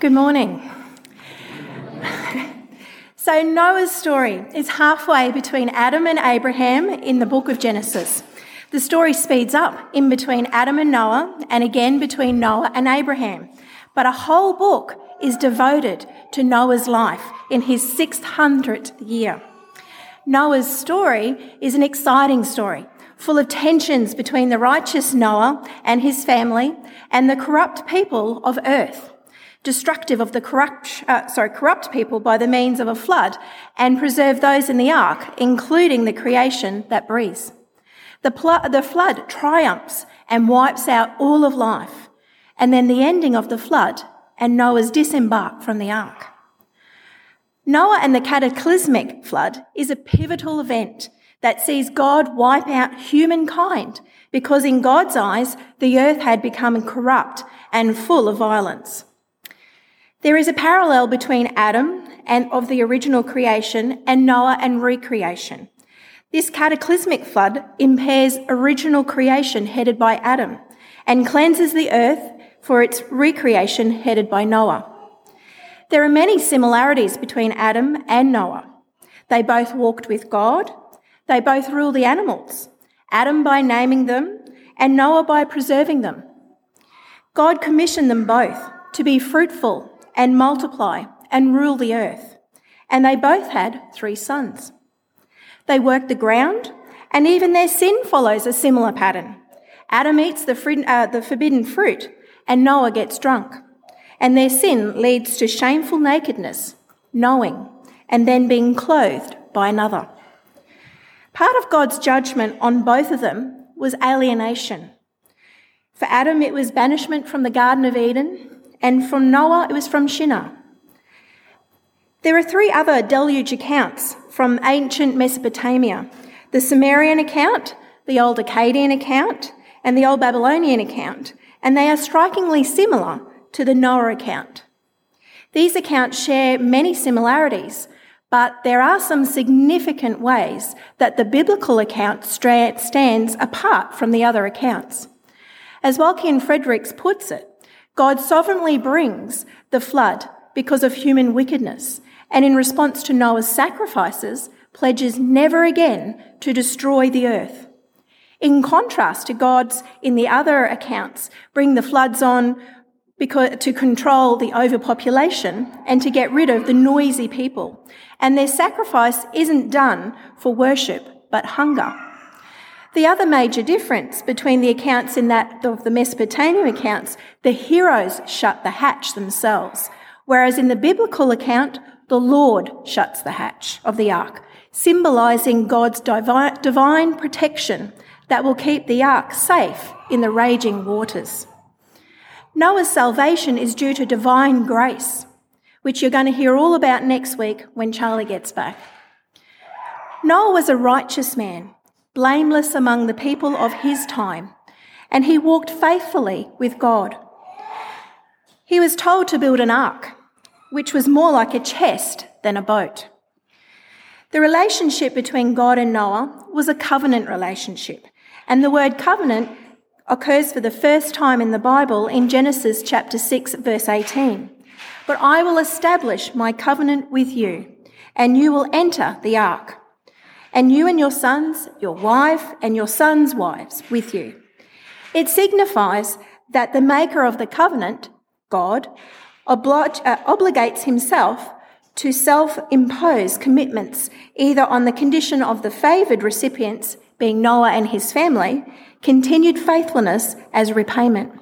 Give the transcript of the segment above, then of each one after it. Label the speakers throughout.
Speaker 1: Good morning. So, Noah's story is halfway between Adam and Abraham in the book of Genesis. The story speeds up in between Adam and Noah and again between Noah and Abraham. But a whole book is devoted to Noah's life in his 600th year. Noah's story is an exciting story, full of tensions between the righteous Noah and his family and the corrupt people of earth, destructive of the corrupt, uh, sorry, corrupt people by the means of a flood and preserve those in the ark, including the creation that breathes. The, pl- the flood triumphs and wipes out all of life. And then the ending of the flood and Noah's disembark from the ark. Noah and the cataclysmic flood is a pivotal event that sees God wipe out humankind because in God's eyes, the earth had become corrupt and full of violence. There is a parallel between Adam and of the original creation and Noah and recreation. This cataclysmic flood impairs original creation headed by Adam and cleanses the earth for its recreation headed by Noah. There are many similarities between Adam and Noah. They both walked with God. They both ruled the animals. Adam by naming them and Noah by preserving them. God commissioned them both to be fruitful and multiply and rule the earth. And they both had three sons. They worked the ground and even their sin follows a similar pattern. Adam eats the, uh, the forbidden fruit and Noah gets drunk and their sin leads to shameful nakedness, knowing, and then being clothed by another. Part of God's judgment on both of them was alienation. For Adam, it was banishment from the Garden of Eden, and from Noah, it was from Shinar. There are three other deluge accounts from ancient Mesopotamia the Sumerian account, the Old Akkadian account, and the Old Babylonian account, and they are strikingly similar to the Noah account. These accounts share many similarities, but there are some significant ways that the biblical account stands apart from the other accounts. As Joachim Fredricks puts it, God sovereignly brings the flood because of human wickedness, and in response to Noah's sacrifices, pledges never again to destroy the earth. In contrast to God's, in the other accounts, bring the floods on because, to control the overpopulation and to get rid of the noisy people. And their sacrifice isn't done for worship, but hunger. The other major difference between the accounts in that of the Mesopotamian accounts, the heroes shut the hatch themselves, whereas in the biblical account, the Lord shuts the hatch of the ark, symbolizing God's divine protection that will keep the ark safe in the raging waters. Noah's salvation is due to divine grace, which you're going to hear all about next week when Charlie gets back. Noah was a righteous man, blameless among the people of his time, and he walked faithfully with God. He was told to build an ark, which was more like a chest than a boat. The relationship between God and Noah was a covenant relationship, and the word covenant occurs for the first time in the Bible in Genesis chapter 6, verse 18. But I will establish my covenant with you, and you will enter the ark, and you and your sons, your wife, and your sons' wives with you. It signifies that the maker of the covenant, God, oblige, uh, obligates himself to self impose commitments either on the condition of the favoured recipients, being Noah and his family, continued faithfulness as repayment.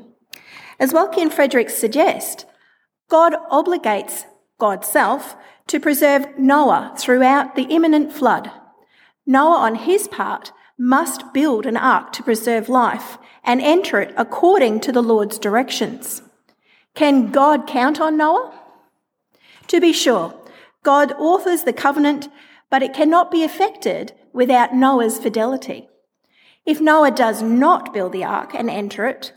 Speaker 1: As Waltke and Fredricks suggest, God obligates God's self to preserve Noah throughout the imminent flood. Noah, on his part, must build an ark to preserve life and enter it according to the Lord's directions. Can God count on Noah? To be sure, God authors the covenant, but it cannot be effected without Noah's fidelity. If Noah does not build the ark and enter it,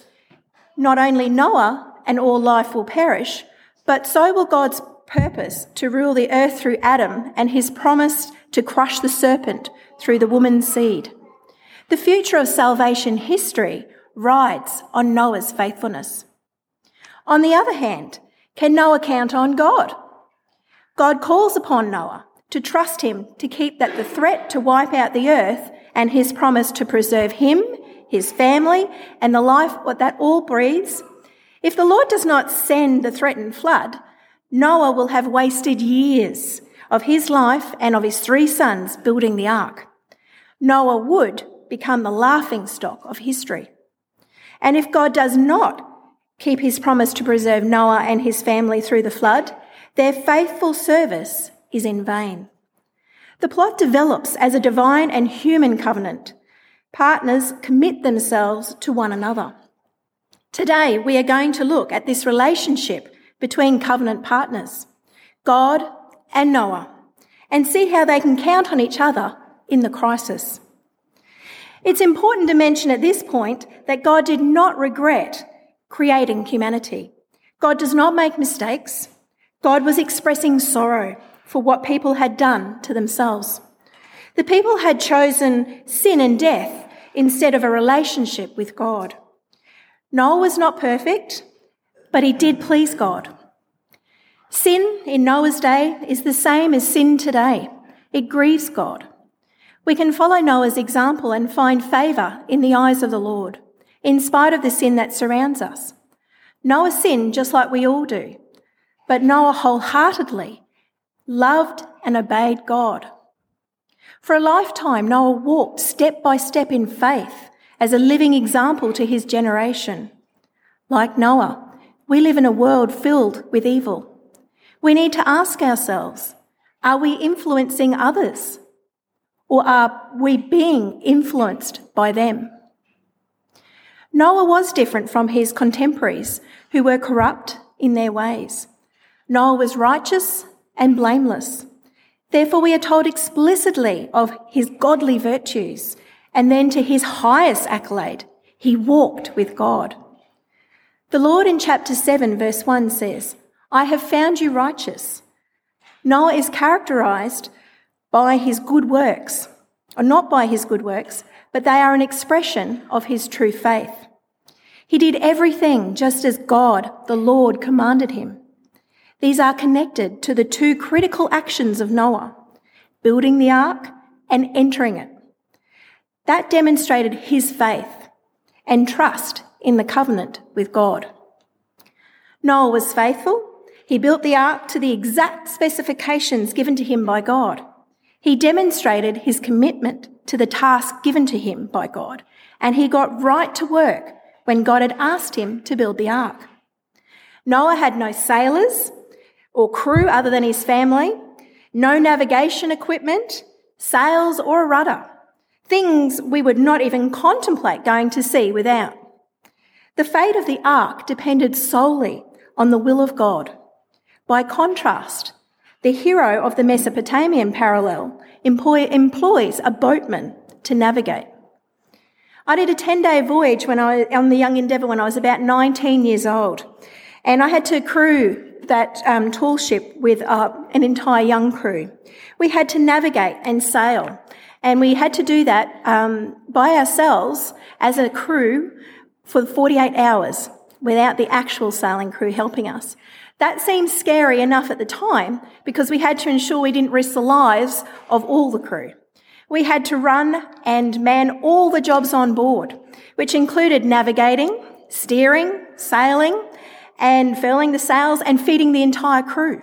Speaker 1: not only Noah and all life will perish, but so will God's purpose to rule the earth through Adam and his promise to crush the serpent through the woman's seed. The future of salvation history rides on Noah's faithfulness. On the other hand, Can Noah count on God? God calls upon Noah to trust him to keep that the threat to wipe out the earth and his promise to preserve him, his family, and the life that all breathes. If the Lord does not send the threatened flood, Noah will have wasted years of his life and of his three sons building the ark. Noah would become the laughing stock of history. And if God does not keep his promise to preserve Noah and his family through the flood, their faithful service is in vain. The plot develops as a divine and human covenant. Partners commit themselves to one another. Today, we are going to look at this relationship between covenant partners, God and Noah, and see how they can count on each other in the crisis. It's important to mention at this point that God did not regret creating humanity. God does not make mistakes. God was expressing sorrow for what people had done to themselves. The people had chosen sin and death instead of a relationship with God. Noah was not perfect, but he did please God. Sin in Noah's day is the same as sin today. It grieves God. We can follow Noah's example and find favour in the eyes of the Lord, in spite of the sin that surrounds us. Noah sinned just like we all do, but Noah wholeheartedly loved and obeyed God. For a lifetime, Noah walked step by step in faith as a living example to his generation. Like Noah, we live in a world filled with evil. We need to ask ourselves, are we influencing others? Or are we being influenced by them? Noah was different from his contemporaries who were corrupt in their ways. Noah was righteous and blameless. Therefore, we are told explicitly of his godly virtues, and then to his highest accolade, he walked with God. The Lord in chapter 7, verse 1 says, I have found you righteous. Noah is characterized by his good works, or not by his good works, but they are an expression of his true faith. He did everything just as God, the Lord, commanded him. These are connected to the two critical actions of Noah building the ark and entering it. That demonstrated his faith and trust in the covenant with God. Noah was faithful he built the ark to the exact specifications given to him by God. He demonstrated his commitment to the task given to him by God, and he got right to work when God had asked him to build the ark. Noah had no sailors or crew other than his family, no navigation equipment, sails, or a rudder. Things we would not even contemplate going to sea without. The fate of the ark depended solely on the will of God. By contrast, the hero of the Mesopotamian parallel employ, employs a boatman to navigate. I did a 10 day voyage when I, on the Young Endeavour when I was about 19 years old. And I had to crew that um, tall ship with uh, an entire young crew. We had to navigate and sail. And we had to do that um, by ourselves as a crew for 48 hours without the actual sailing crew helping us. That seemed scary enough at the time because we had to ensure we didn't risk the lives of all the crew. We had to run and man all the jobs on board, which included navigating, steering, sailing, and furling the sails and feeding the entire crew.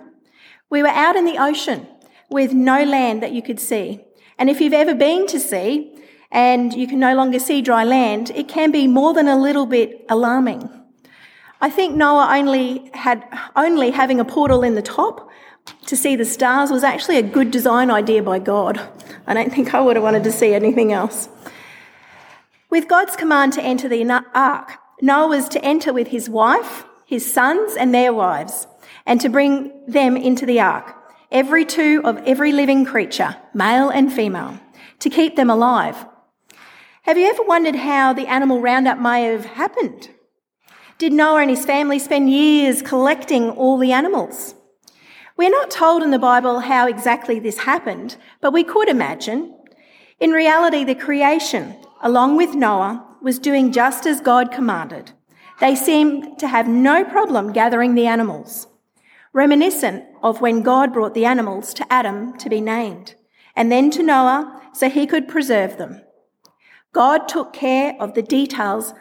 Speaker 1: We were out in the ocean with no land that you could see. And if you've ever been to sea and you can no longer see dry land, it can be more than a little bit alarming. I think Noah only had only having a portal in the top to see the stars was actually a good design idea by God. I don't think I would have wanted to see anything else. With God's command to enter the ark, Noah was to enter with his wife, his sons, and their wives, and to bring them into the ark, every two of every living creature, male and female, to keep them alive. Have you ever wondered how the animal roundup may have happened? Did Noah and his family spend years collecting all the animals? We're not told in the Bible how exactly this happened, but we could imagine. In reality, the creation, along with Noah, was doing just as God commanded. They seemed to have no problem gathering the animals. reminiscent of when God brought the animals to Adam to be named, and then to Noah so he could preserve them. God took care of the details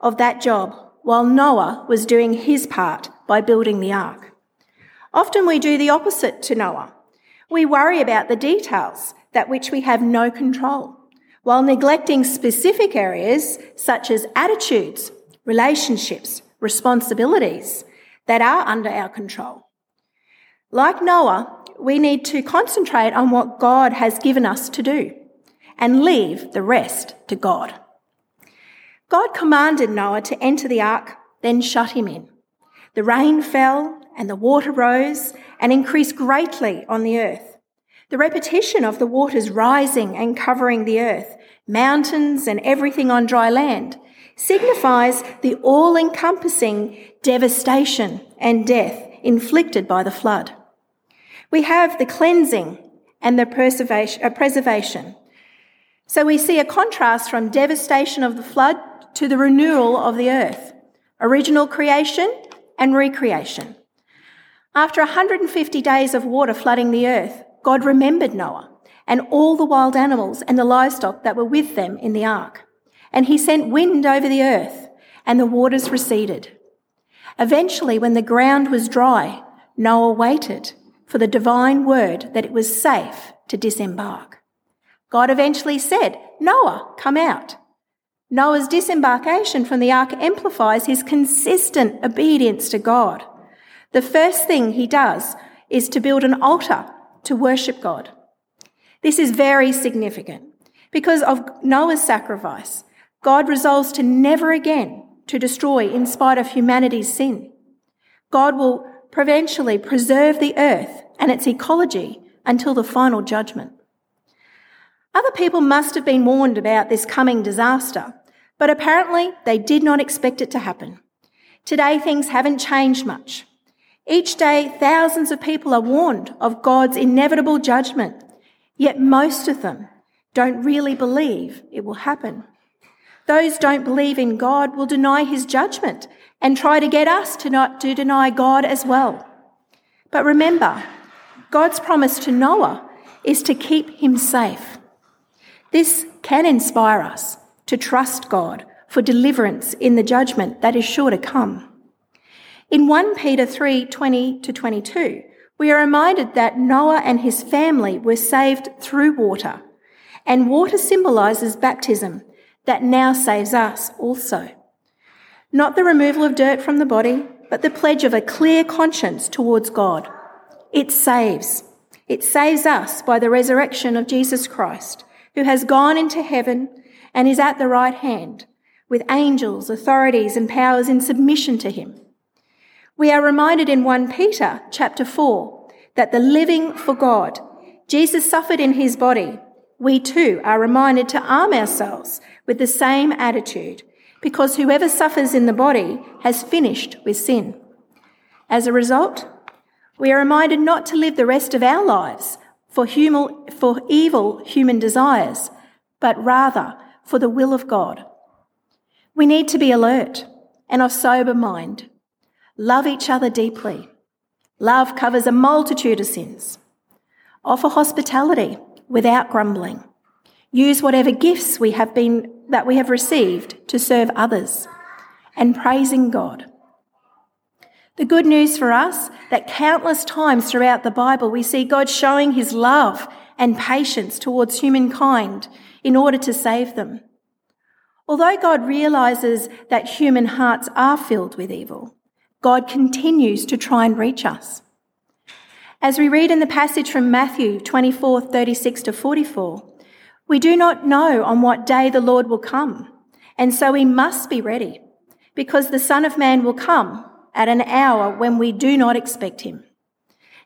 Speaker 1: of that job while Noah was doing his part by building the ark. Often we do the opposite to Noah. We worry about the details, that which we have no control, while neglecting specific areas such as attitudes, relationships, responsibilities that are under our control. Like Noah, we need to concentrate on what God has given us to do and leave the rest to God. God commanded Noah to enter the ark, then shut him in. The rain fell and the water rose and increased greatly on the earth. The repetition of the waters rising and covering the earth, mountains and everything on dry land, signifies the all encompassing devastation and death inflicted by the flood. We have the cleansing and the uh, preservation. So we see a contrast from devastation of the flood to the renewal of the earth, original creation and recreation. After 150 days of water flooding the earth, God remembered Noah and all the wild animals and the livestock that were with them in the ark. And he sent wind over the earth, and the waters receded. Eventually, when the ground was dry, Noah waited for the divine word that it was safe to disembark. God eventually said, Noah, come out. Noah's disembarkation from the ark amplifies his consistent obedience to God. The first thing he does is to build an altar to worship God. This is very significant because of Noah's sacrifice. God resolves to never again to destroy in spite of humanity's sin. God will providentially preserve the earth and its ecology until the final judgment. Other people must have been warned about this coming disaster, but apparently they did not expect it to happen. Today things haven't changed much. Each day, thousands of people are warned of God's inevitable judgment, yet most of them don't really believe it will happen. Those don't believe in God will deny his judgment and try to get us to not to deny God as well. But remember, God's promise to Noah is to keep him safe. This can inspire us to trust God for deliverance in the judgment that is sure to come. In 1 Peter 3 20 to 22, we are reminded that Noah and his family were saved through water, and water symbolises baptism that now saves us also. Not the removal of dirt from the body, but the pledge of a clear conscience towards God. It saves. It saves us by the resurrection of Jesus Christ, who has gone into heaven and is at the right hand, with angels, authorities, and powers in submission to him. We are reminded in 1 Peter chapter 4 that the living for God, Jesus suffered in his body. We too are reminded to arm ourselves with the same attitude because whoever suffers in the body has finished with sin. As a result, we are reminded not to live the rest of our lives for, human, for evil human desires, but rather for the will of God. We need to be alert and of sober mind. Love each other deeply. Love covers a multitude of sins. Offer hospitality without grumbling. Use whatever gifts we have been that we have received to serve others and praising God. The good news for us that countless times throughout the Bible we see God showing his love and patience towards humankind in order to save them. Although God realizes that human hearts are filled with evil, God continues to try and reach us. As we read in the passage from Matthew 24, 36 to 44, we do not know on what day the Lord will come, and so we must be ready, because the Son of Man will come at an hour when we do not expect him.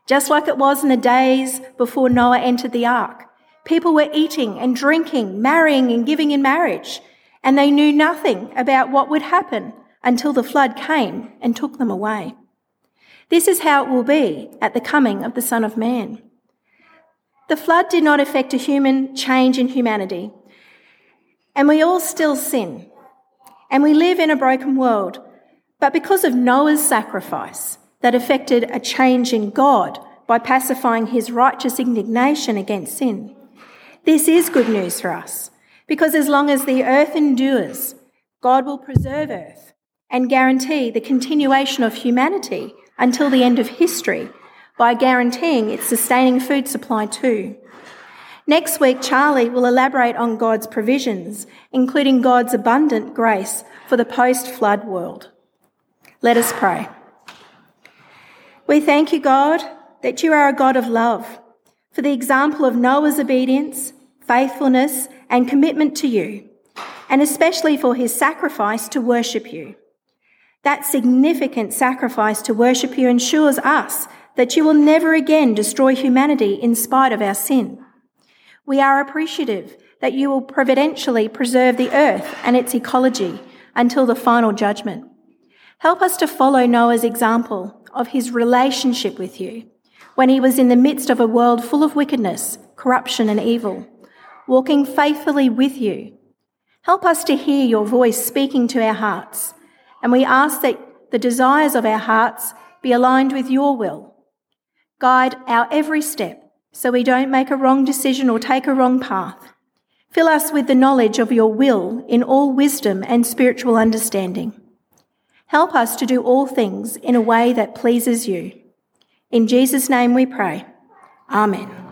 Speaker 1: Just like it was in the days before Noah entered the ark, people were eating and drinking, marrying and giving in marriage, and they knew nothing about what would happen until the flood came and took them away. This is how it will be at the coming of the Son of Man. The flood did not affect a human change in humanity. And we all still sin. And we live in a broken world. But because of Noah's sacrifice, that effected a change in God by pacifying his righteous indignation against sin. This is good news for us because as long as the earth endures, God will preserve earth and guarantee the continuation of humanity until the end of history by guaranteeing its sustaining food supply too. Next week, Charlie will elaborate on God's provisions, including God's abundant grace for the post flood world. Let us pray. We thank you, God, that you are a God of love, for the example of Noah's obedience, faithfulness, and commitment to you, and especially for his sacrifice to worship you. That significant sacrifice to worship you ensures us that you will never again destroy humanity in spite of our sin. We are appreciative that you will providentially preserve the earth and its ecology until the final judgment. Help us to follow Noah's example of his relationship with you when he was in the midst of a world full of wickedness, corruption, and evil, walking faithfully with you. Help us to hear your voice speaking to our hearts, and we ask that the desires of our hearts be aligned with your will. Guide our every step so we don't make a wrong decision or take a wrong path. Fill us with the knowledge of your will in all wisdom and spiritual understanding. Help us to do all things in a way that pleases you. In Jesus' name we pray. Amen.